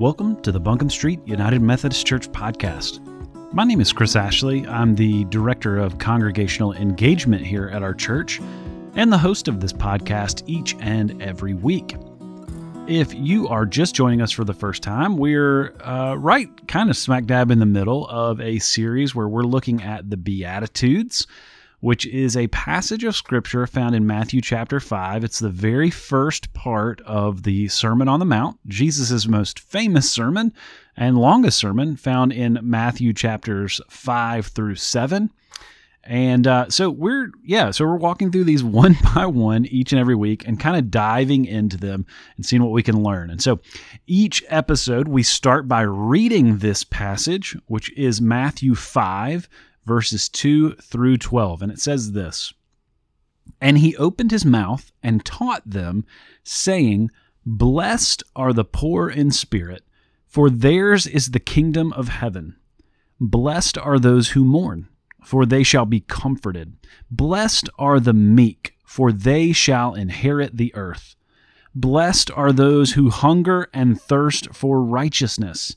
Welcome to the Buncombe Street United Methodist Church podcast. My name is Chris Ashley. I'm the Director of Congregational Engagement here at our church and the host of this podcast each and every week. If you are just joining us for the first time, we're uh, right kind of smack dab in the middle of a series where we're looking at the Beatitudes which is a passage of scripture found in Matthew chapter 5. It's the very first part of the Sermon on the Mount, Jesus' most famous sermon and longest sermon, found in Matthew chapters 5 through 7. And uh, so we're, yeah, so we're walking through these one by one each and every week and kind of diving into them and seeing what we can learn. And so each episode, we start by reading this passage, which is Matthew 5, verses 2 through 12. And it says this And he opened his mouth and taught them, saying, Blessed are the poor in spirit, for theirs is the kingdom of heaven. Blessed are those who mourn, for they shall be comforted. Blessed are the meek, for they shall inherit the earth. Blessed are those who hunger and thirst for righteousness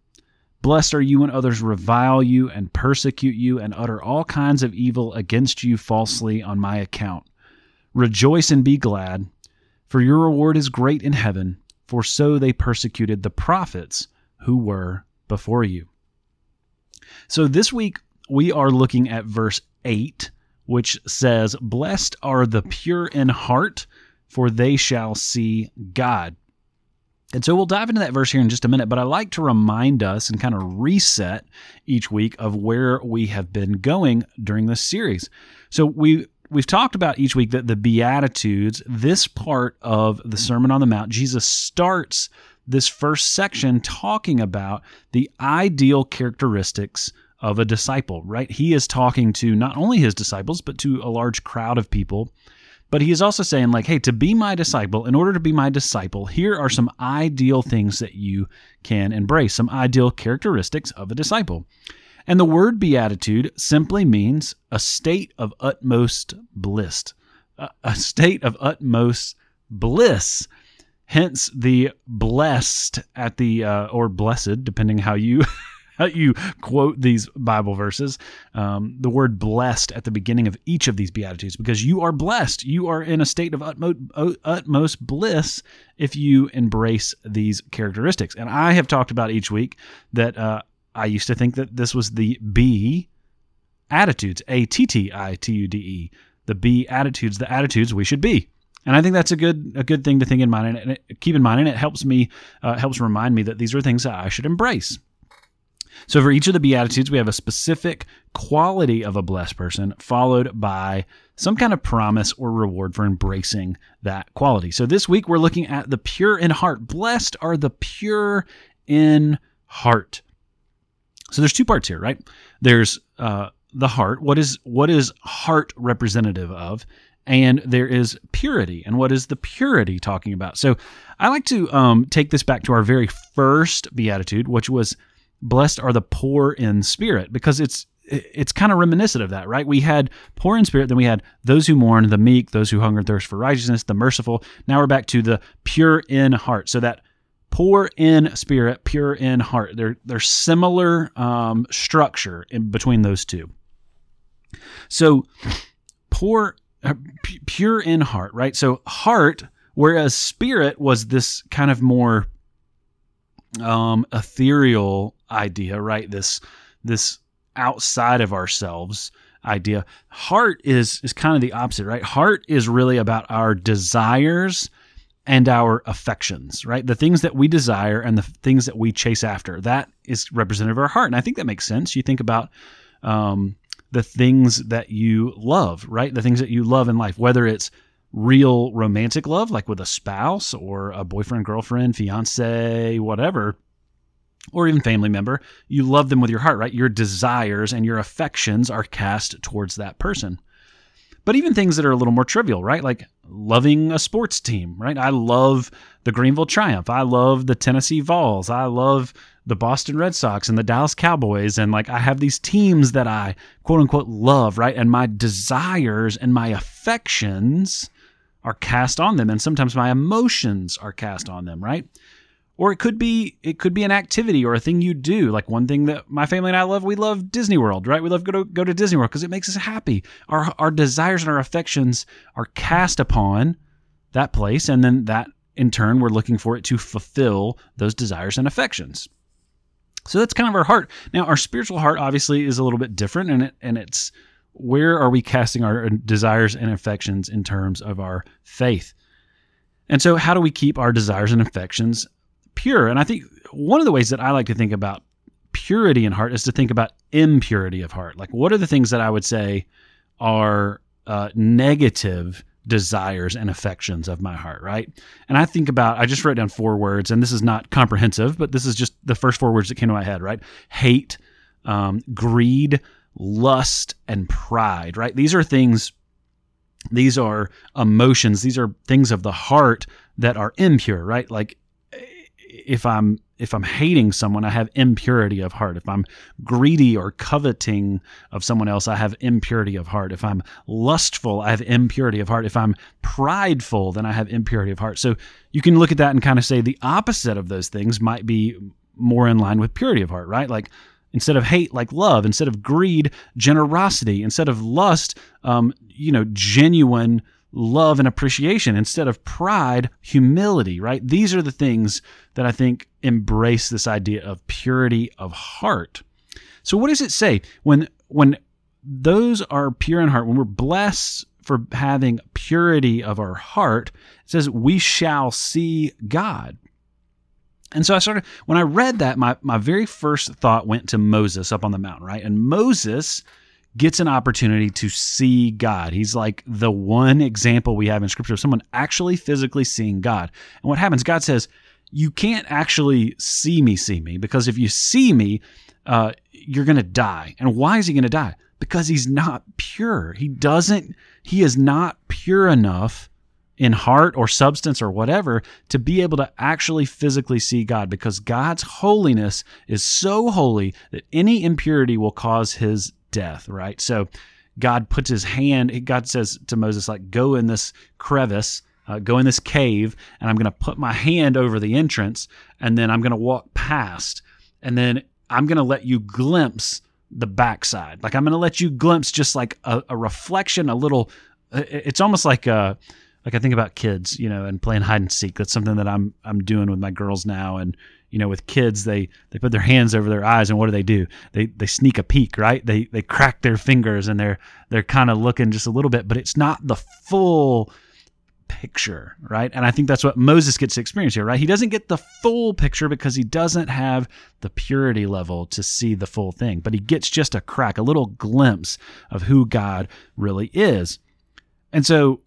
Blessed are you when others revile you and persecute you and utter all kinds of evil against you falsely on my account. Rejoice and be glad, for your reward is great in heaven, for so they persecuted the prophets who were before you. So this week we are looking at verse 8, which says, Blessed are the pure in heart, for they shall see God. And so we'll dive into that verse here in just a minute, but I like to remind us and kind of reset each week of where we have been going during this series. So we we've talked about each week that the beatitudes, this part of the Sermon on the Mount, Jesus starts this first section talking about the ideal characteristics of a disciple, right? He is talking to not only his disciples, but to a large crowd of people but he is also saying, like, hey, to be my disciple, in order to be my disciple, here are some ideal things that you can embrace, some ideal characteristics of a disciple. And the word beatitude simply means a state of utmost bliss. A state of utmost bliss. Hence the blessed at the, uh, or blessed, depending how you you quote these Bible verses, um, the word blessed at the beginning of each of these Beatitudes, because you are blessed. You are in a state of utmost, utmost bliss if you embrace these characteristics. And I have talked about each week that uh, I used to think that this was the B attitudes, A T T I T U D E, the B attitudes, the attitudes we should be. And I think that's a good a good thing to think in mind and keep in mind, and it helps me uh, helps remind me that these are things that I should embrace. So for each of the Beatitudes, we have a specific quality of a blessed person, followed by some kind of promise or reward for embracing that quality. So this week, we're looking at the pure in heart. Blessed are the pure in heart. So there's two parts here, right? There's uh, the heart. What is what is heart representative of? and there is purity. And what is the purity talking about? So I like to um, take this back to our very first beatitude, which was blessed are the poor in spirit because it's it's kind of reminiscent of that, right? We had poor in spirit, then we had those who mourn, the meek, those who hunger and thirst for righteousness, the merciful. Now we're back to the pure in heart. So that poor in spirit, pure in heart. They're they're similar um, structure in between those two. So poor, uh, pure in heart, right? So heart, whereas spirit was this kind of more um, ethereal idea, right? This this outside of ourselves idea. Heart is is kind of the opposite, right? Heart is really about our desires and our affections, right? The things that we desire and the things that we chase after. That is representative of our heart, and I think that makes sense. You think about um, the things that you love, right? The things that you love in life, whether it's real romantic love, like with a spouse or a boyfriend, girlfriend, fiance, whatever, or even family member, you love them with your heart, right? Your desires and your affections are cast towards that person. But even things that are a little more trivial, right? Like loving a sports team, right? I love the Greenville Triumph. I love the Tennessee Vols. I love the Boston Red Sox and the Dallas Cowboys. And like I have these teams that I quote unquote love, right? And my desires and my affections are cast on them. And sometimes my emotions are cast on them, right? or it could be it could be an activity or a thing you do like one thing that my family and i love we love disney world right we love go to go to disney world because it makes us happy our our desires and our affections are cast upon that place and then that in turn we're looking for it to fulfill those desires and affections so that's kind of our heart now our spiritual heart obviously is a little bit different and it and it's where are we casting our desires and affections in terms of our faith and so how do we keep our desires and affections pure. And I think one of the ways that I like to think about purity in heart is to think about impurity of heart. Like, what are the things that I would say are uh, negative desires and affections of my heart, right? And I think about, I just wrote down four words, and this is not comprehensive, but this is just the first four words that came to my head, right? Hate, um, greed, lust, and pride, right? These are things, these are emotions, these are things of the heart that are impure, right? Like if I'm if I'm hating someone, I have impurity of heart. If I'm greedy or coveting of someone else, I have impurity of heart. If I'm lustful, I have impurity of heart. If I'm prideful, then I have impurity of heart. So you can look at that and kind of say the opposite of those things might be more in line with purity of heart, right? Like instead of hate, like love. Instead of greed, generosity. Instead of lust, um, you know, genuine love and appreciation instead of pride, humility, right? These are the things that I think embrace this idea of purity of heart. So what does it say when when those are pure in heart, when we're blessed for having purity of our heart, it says we shall see God. And so I started when I read that, my my very first thought went to Moses up on the mountain, right? And Moses gets an opportunity to see God. He's like the one example we have in scripture of someone actually physically seeing God. And what happens? God says, You can't actually see me, see me, because if you see me, uh, you're going to die. And why is he going to die? Because he's not pure. He doesn't, he is not pure enough in heart or substance or whatever to be able to actually physically see God because God's holiness is so holy that any impurity will cause his death, right? So God puts his hand, God says to Moses, like, go in this crevice, uh, go in this cave, and I'm going to put my hand over the entrance, and then I'm going to walk past, and then I'm going to let you glimpse the backside. Like, I'm going to let you glimpse just like a, a reflection, a little, it's almost like a, uh, like I think about kids, you know, and playing hide and seek. That's something that I'm I'm doing with my girls now, and you know, with kids, they they put their hands over their eyes, and what do they do? They they sneak a peek, right? They they crack their fingers, and they're they're kind of looking just a little bit, but it's not the full picture, right? And I think that's what Moses gets to experience here, right? He doesn't get the full picture because he doesn't have the purity level to see the full thing, but he gets just a crack, a little glimpse of who God really is. And so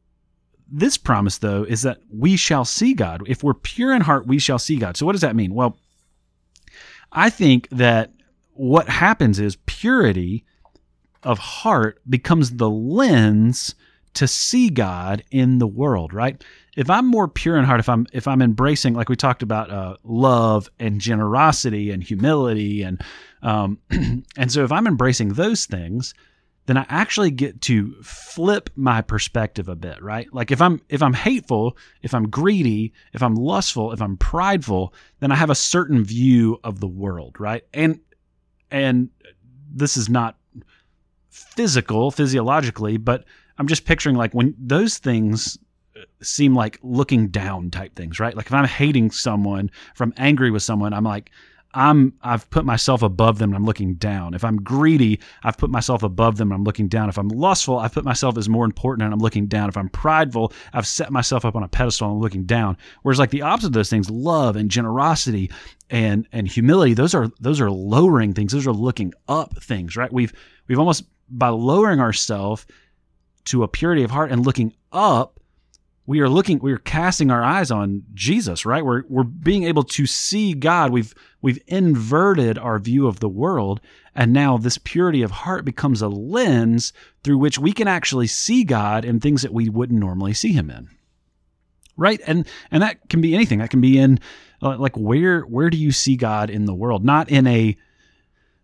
this promise, though, is that we shall see God. If we're pure in heart, we shall see God. So, what does that mean? Well, I think that what happens is purity of heart becomes the lens to see God in the world, right? If I'm more pure in heart, if I'm if I'm embracing, like we talked about, uh, love and generosity and humility, and um, and so if I'm embracing those things, then I actually get to flip my perspective a bit, right? Like if I'm if I'm hateful, if I'm greedy, if I'm lustful, if I'm prideful, then I have a certain view of the world, right? And and this is not physical, physiologically, but I'm just picturing like when those things uh, seem like looking down type things, right? Like if I'm hating someone, if I'm angry with someone, I'm like I'm I've put myself above them and I'm looking down. If I'm greedy, I've put myself above them and I'm looking down. If I'm lustful, I've put myself as more important and I'm looking down. If I'm prideful, I've set myself up on a pedestal and I'm looking down. Whereas like the opposite of those things, love and generosity and and humility, those are those are lowering things. Those are looking up things, right? We've we've almost by lowering ourselves to a purity of heart and looking up, we are looking we are casting our eyes on Jesus, right? We're we're being able to see God. We've we've inverted our view of the world. And now this purity of heart becomes a lens through which we can actually see God in things that we wouldn't normally see him in. Right? And and that can be anything. That can be in uh, like where where do you see God in the world? Not in a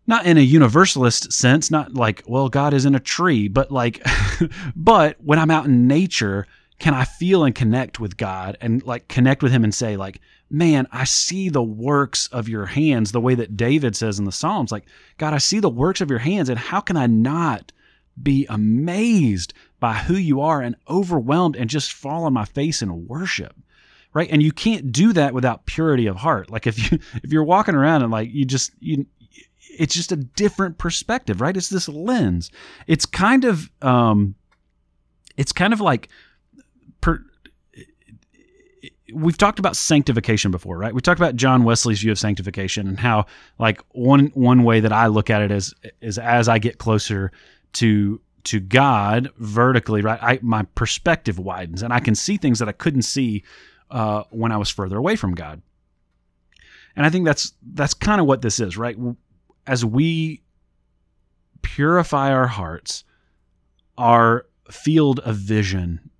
not in a universalist sense, not like, well, God is in a tree, but like, but when I'm out in nature, can I feel and connect with God and like connect with Him and say, like, man, I see the works of your hands, the way that David says in the Psalms, like, God, I see the works of your hands, and how can I not be amazed by who you are and overwhelmed and just fall on my face in worship? Right. And you can't do that without purity of heart. Like if you if you're walking around and like you just you it's just a different perspective, right? It's this lens. It's kind of um it's kind of like per, we've talked about sanctification before, right? We talked about John Wesley's view of sanctification and how like one one way that I look at it is is as I get closer to to God vertically, right? I my perspective widens and I can see things that I couldn't see uh, when I was further away from God. And I think that's that's kind of what this is, right? As we purify our hearts, our field of vision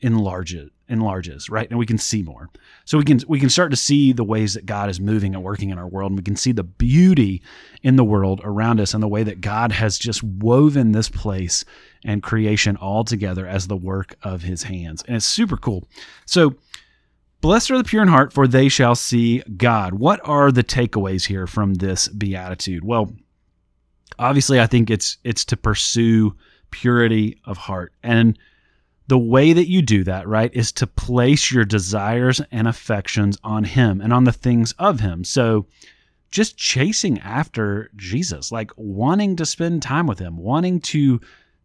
enlarges enlarges right? And we can see more. So we can we can start to see the ways that god is moving and working in our world and we can see the beauty in the world around us and the way that god has just woven this place and creation all together as the work of his hands. And it's super cool. So Blessed are the pure in heart, for they shall see God. What are the takeaways here from this beatitude? Well, obviously, I think it's it's to pursue purity of heart, and the way that you do that, right, is to place your desires and affections on Him and on the things of Him. So just chasing after Jesus, like wanting to spend time with Him, wanting to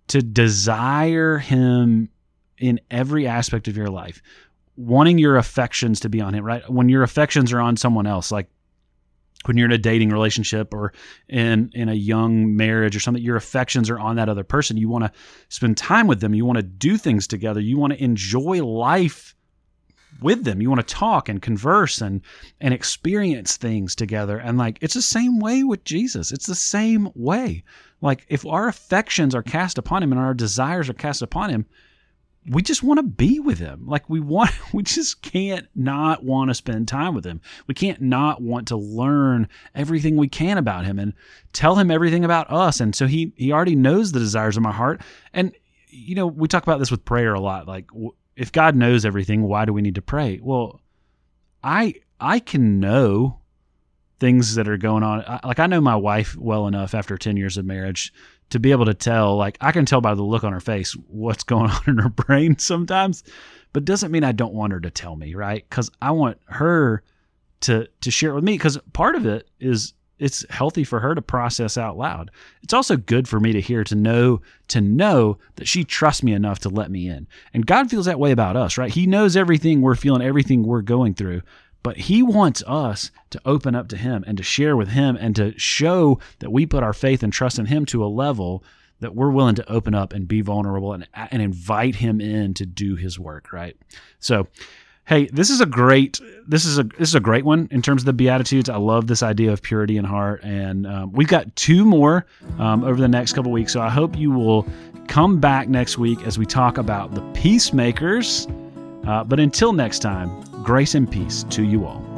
to desire Him in every aspect of your life, wanting your affections to be on Him, right? When your affections are on someone else, like when you're in a dating relationship or in in a young marriage or something your affections are on that other person. You want to spend time with them. You want to do things together. You want to enjoy life with them. You want to talk and converse and and experience things together. And like it's the same way with Jesus. It's the same way. Like if our affections are cast upon him and our desires are cast upon him we just want to be with him. Like we want, we just can't not want to spend time with him. We can't not want to learn everything we can about him and tell him everything about us. And so he, he already knows the desires of my heart. And, you know, we talk about this with prayer a lot. Like if God knows everything, why do we need to pray? Well, I, I can know things that are going on. Like I know my wife well enough after 10 years of marriage to be able to tell, like I can tell by the look on her face what's going on in her brain sometimes, but doesn't mean I don't want her to tell me, right? Because I want her to to share it with me. Because part of it is it's healthy for her to process out loud. It's also good for me to hear to know to know that she trusts me enough to let me in. And God feels that way about us, right? He knows everything we're feeling, everything we're going through. But he wants us to open up to him and to share with him and to show that we put our faith and trust in him to a level that we're willing to open up and be vulnerable and, and invite him in to do his work, right? So, hey, this is a great this is a this is a great one in terms of the beatitudes. I love this idea of purity in heart, and um, we've got two more um, over the next couple weeks. So I hope you will come back next week as we talk about the peacemakers. Uh, but until next time, grace and peace to you all.